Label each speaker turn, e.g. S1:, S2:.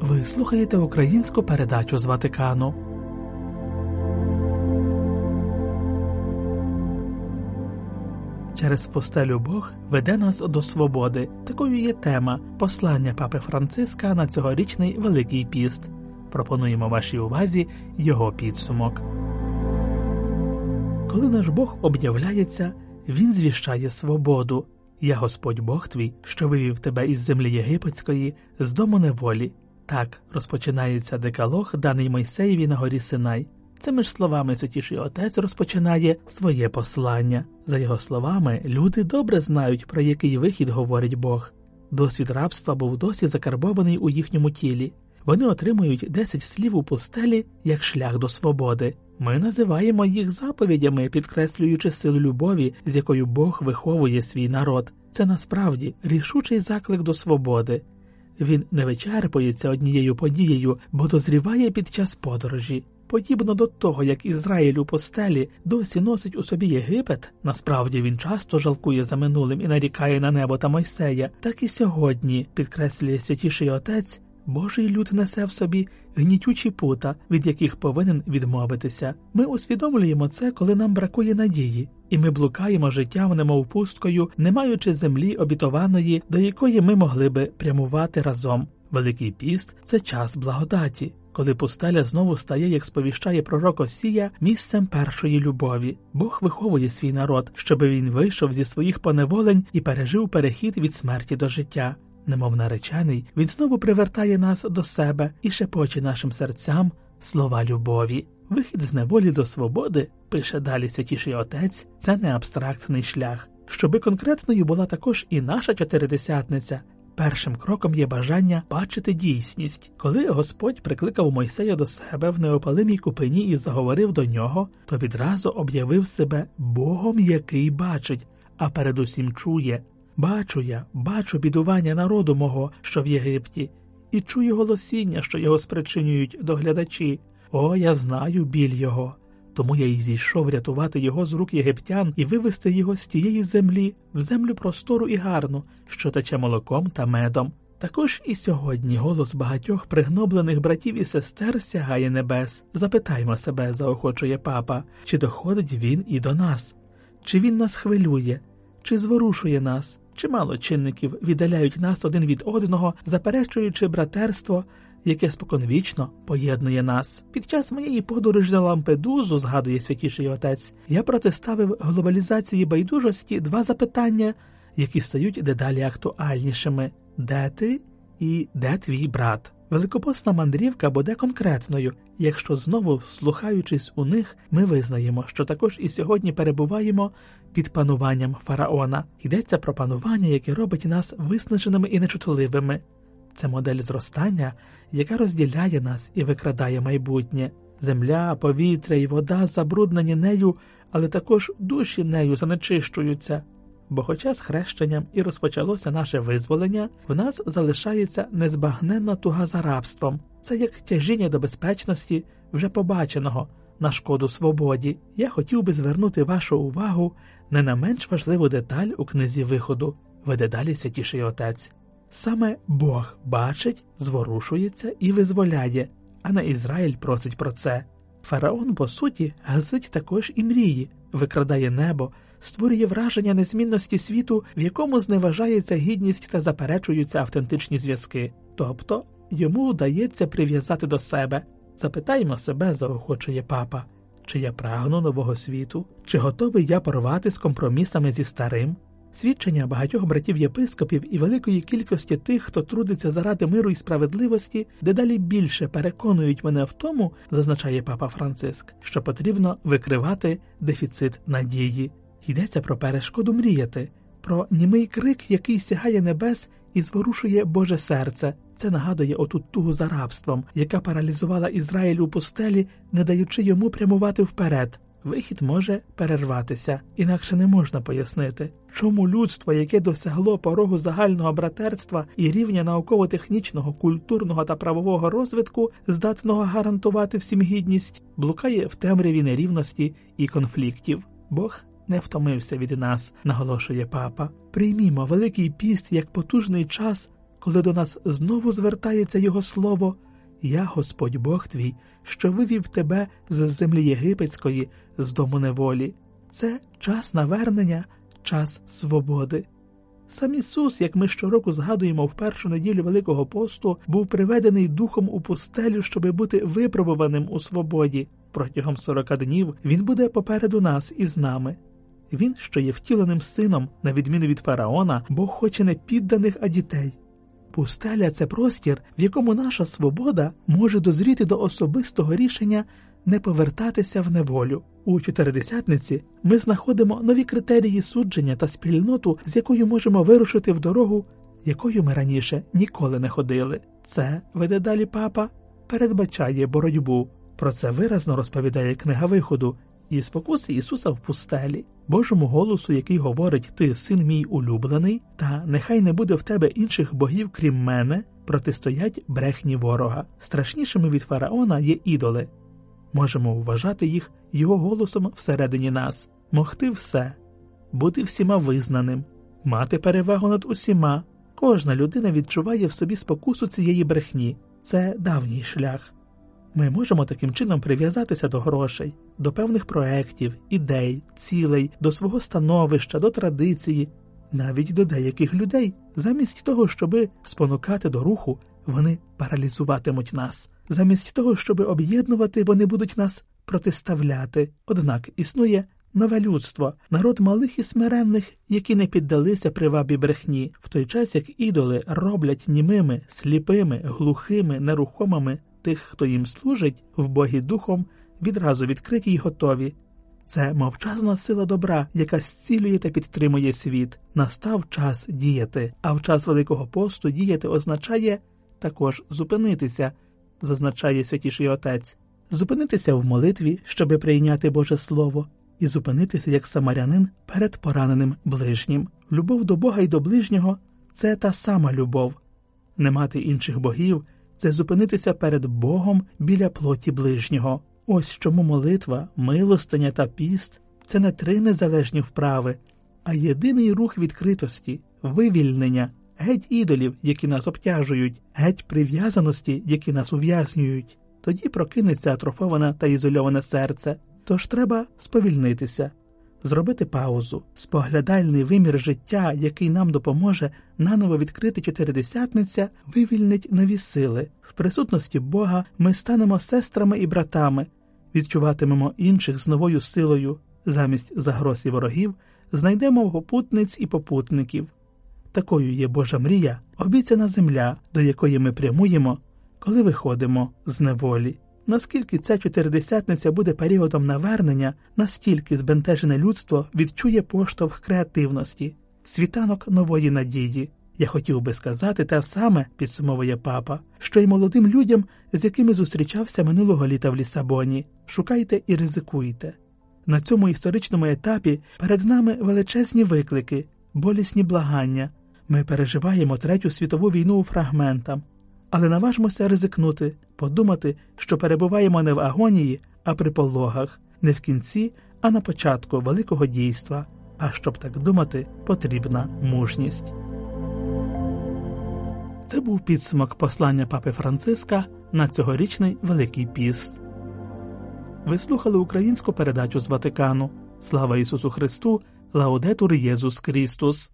S1: Ви слухаєте українську передачу з Ватикану. Через постелю Бог веде нас до свободи. Такою є тема послання папи Франциска на цьогорічний Великий Піст. Пропонуємо вашій увазі його підсумок. Коли наш Бог об'являється, Він звіщає свободу. Я Господь Бог твій, що вивів тебе із землі єгипетської, з дому неволі. Так розпочинається декалог, даний Мойсеєві на горі Синай. Цими ж словами Святіший Отець розпочинає своє послання. За його словами, люди добре знають, про який вихід говорить Бог. Досвід рабства був досі закарбований у їхньому тілі. Вони отримують 10 слів у пустелі як шлях до свободи. Ми називаємо їх заповідями, підкреслюючи силу любові, з якою Бог виховує свій народ. Це насправді рішучий заклик до свободи. Він не вичерпується однією подією, бо дозріває під час подорожі. Подібно до того, як Ізраїль у постелі досі носить у собі Єгипет, насправді він часто жалкує за минулим і нарікає на небо та Мойсея, так і сьогодні, підкреслює святіший отець, Божий люд несе в собі гнітючі пута, від яких повинен відмовитися. Ми усвідомлюємо це, коли нам бракує надії, і ми блукаємо життям, немов пусткою, не маючи землі обітованої, до якої ми могли би прямувати разом. Великий піст це час благодаті, коли пустеля знову стає, як сповіщає пророк Осія, місцем першої любові. Бог виховує свій народ, щоби він вийшов зі своїх поневолень і пережив перехід від смерті до життя. Немов наречений, він знову привертає нас до себе і шепоче нашим серцям слова любові. Вихід з неволі до свободи, пише далі святіший отець, це не абстрактний шлях. Щоби конкретною була також і наша чотиридесятниця. Першим кроком є бажання бачити дійсність. Коли Господь прикликав Мойсея до себе в неопалимій купині і заговорив до нього, то відразу об'явив себе Богом, який бачить, а передусім чує. Бачу я, бачу бідування народу мого, що в Єгипті, і чую голосіння, що його спричинюють доглядачі. О, я знаю біль його. Тому я й зійшов рятувати його з рук єгиптян і вивести його з тієї землі в землю простору і гарну, що тече молоком та медом. Також і сьогодні голос багатьох пригноблених братів і сестер сягає небес. Запитаймо себе, заохочує папа, чи доходить він і до нас, чи він нас хвилює, чи зворушує нас. Чимало чинників віддаляють нас один від одного, заперечуючи братерство, яке споконвічно поєднує нас. Під час моєї подорожі на Лампедузу, згадує святіший отець, я протиставив глобалізації байдужості два запитання, які стають дедалі актуальнішими: де ти і де твій брат? Великопосна мандрівка буде конкретною, якщо знову, слухаючись у них, ми визнаємо, що також і сьогодні перебуваємо під пануванням фараона. Йдеться про панування, яке робить нас виснаженими і нечутливими. Це модель зростання, яка розділяє нас і викрадає майбутнє. Земля, повітря і вода забруднені нею, але також душі нею занечищуються. Бо, хоча з хрещенням і розпочалося наше визволення, в нас залишається незбагненна туга за рабством, це як тяжіння до безпечності вже побаченого на шкоду свободі. Я хотів би звернути вашу увагу не на менш важливу деталь у книзі виходу, веде далі святіший отець. Саме Бог бачить, зворушується і визволяє, а не Ізраїль просить про це. Фараон, по суті, гасить також і мрії, викрадає небо, створює враження незмінності світу, в якому зневажається гідність та заперечуються автентичні зв'язки. Тобто йому вдається прив'язати до себе. Запитаємо себе, заохочує папа, чи я прагну нового світу, чи готовий я порвати з компромісами зі старим. Свідчення багатьох братів єпископів і великої кількості тих, хто трудиться заради миру і справедливості, дедалі більше переконують мене в тому, зазначає папа Франциск, що потрібно викривати дефіцит надії. Йдеться про перешкоду мріяти, про німий крик, який сягає небес і зворушує Боже серце. Це нагадує оту тугу за рабством, яка паралізувала Ізраїль у пустелі, не даючи йому прямувати вперед. Вихід може перерватися, інакше не можна пояснити, чому людство, яке досягло порогу загального братерства і рівня науково-технічного, культурного та правового розвитку, здатного гарантувати всім гідність, блукає в темряві нерівності і конфліктів. Бог не втомився від нас, наголошує папа. Приймімо Великий піст як потужний час коли до нас знову звертається Його слово Я Господь Бог твій, що вивів тебе з землі єгипетської, з дому неволі. Це час навернення, час свободи. Сам Ісус, як ми щороку згадуємо в першу неділю Великого посту, був приведений духом у пустелю, щоби бути випробуваним у свободі. Протягом сорока днів він буде попереду нас і з нами. Він, що є втіленим сином, на відміну від фараона, Бог хоче не підданих, а дітей. Пустеля це простір, в якому наша свобода може дозріти до особистого рішення не повертатися в неволю. У чотиридесятниці ми знаходимо нові критерії судження та спільноту, з якою можемо вирушити в дорогу, якою ми раніше ніколи не ходили. Це, веде далі папа, передбачає боротьбу. Про це виразно розповідає книга виходу і спокуси Ісуса в пустелі, Божому голосу, який говорить Ти син мій улюблений, та нехай не буде в тебе інших богів, крім мене, протистоять брехні ворога. Страшнішими від фараона є ідоли. Можемо вважати їх його голосом всередині нас, могти все, бути всіма визнаним, мати перевагу над усіма. Кожна людина відчуває в собі спокусу цієї брехні. Це давній шлях. Ми можемо таким чином прив'язатися до грошей, до певних проєктів, ідей, цілей, до свого становища, до традиції, навіть до деяких людей, замість того, щоби спонукати до руху, вони паралізуватимуть нас. Замість того, щоби об'єднувати, вони будуть нас протиставляти. Однак існує нове людство, народ малих і смиренних, які не піддалися привабі брехні, в той час як ідоли роблять німими, сліпими, глухими, нерухомими тих, хто їм служить, в Богі духом, відразу відкриті й готові. Це мовчазна сила добра, яка зцілює та підтримує світ. Настав час діяти, а в час Великого посту діяти означає також зупинитися, зазначає святіший отець, зупинитися в молитві, щоби прийняти Боже Слово, і зупинитися як самарянин перед пораненим ближнім. Любов до Бога і до ближнього це та сама любов, не мати інших богів це зупинитися перед Богом біля плоті ближнього. Ось чому молитва, милостиня та піст це не три незалежні вправи, а єдиний рух відкритості, вивільнення, геть ідолів, які нас обтяжують, геть прив'язаності, які нас ув'язнюють. Тоді прокинеться атрофоване та ізольоване серце, тож треба сповільнитися, зробити паузу, споглядальний вимір життя, який нам допоможе наново відкрити чотиридесятниця, вивільнить нові сили. В присутності Бога ми станемо сестрами і братами, відчуватимемо інших з новою силою, замість загроз і ворогів, знайдемо попутниць і попутників. Такою є Божа мрія, обіцяна земля, до якої ми прямуємо, коли виходимо з неволі. Наскільки ця чотиридесятниця буде періодом навернення, настільки збентежене людство відчує поштовх креативності, світанок нової надії. Я хотів би сказати те саме, підсумовує папа, що й молодим людям, з якими зустрічався минулого літа в Лісабоні. Шукайте і ризикуйте. На цьому історичному етапі перед нами величезні виклики, болісні благання. Ми переживаємо Третю світову війну у фрагментам, але наважмося ризикнути, подумати, що перебуваємо не в агонії, а при пологах, не в кінці, а на початку великого дійства. А щоб так думати, потрібна мужність. Це був підсумок послання папи Франциска на цьогорічний Великий Піст. Ви слухали українську передачу з Ватикану. Слава Ісусу Христу! Лаудетур Єсус Христос!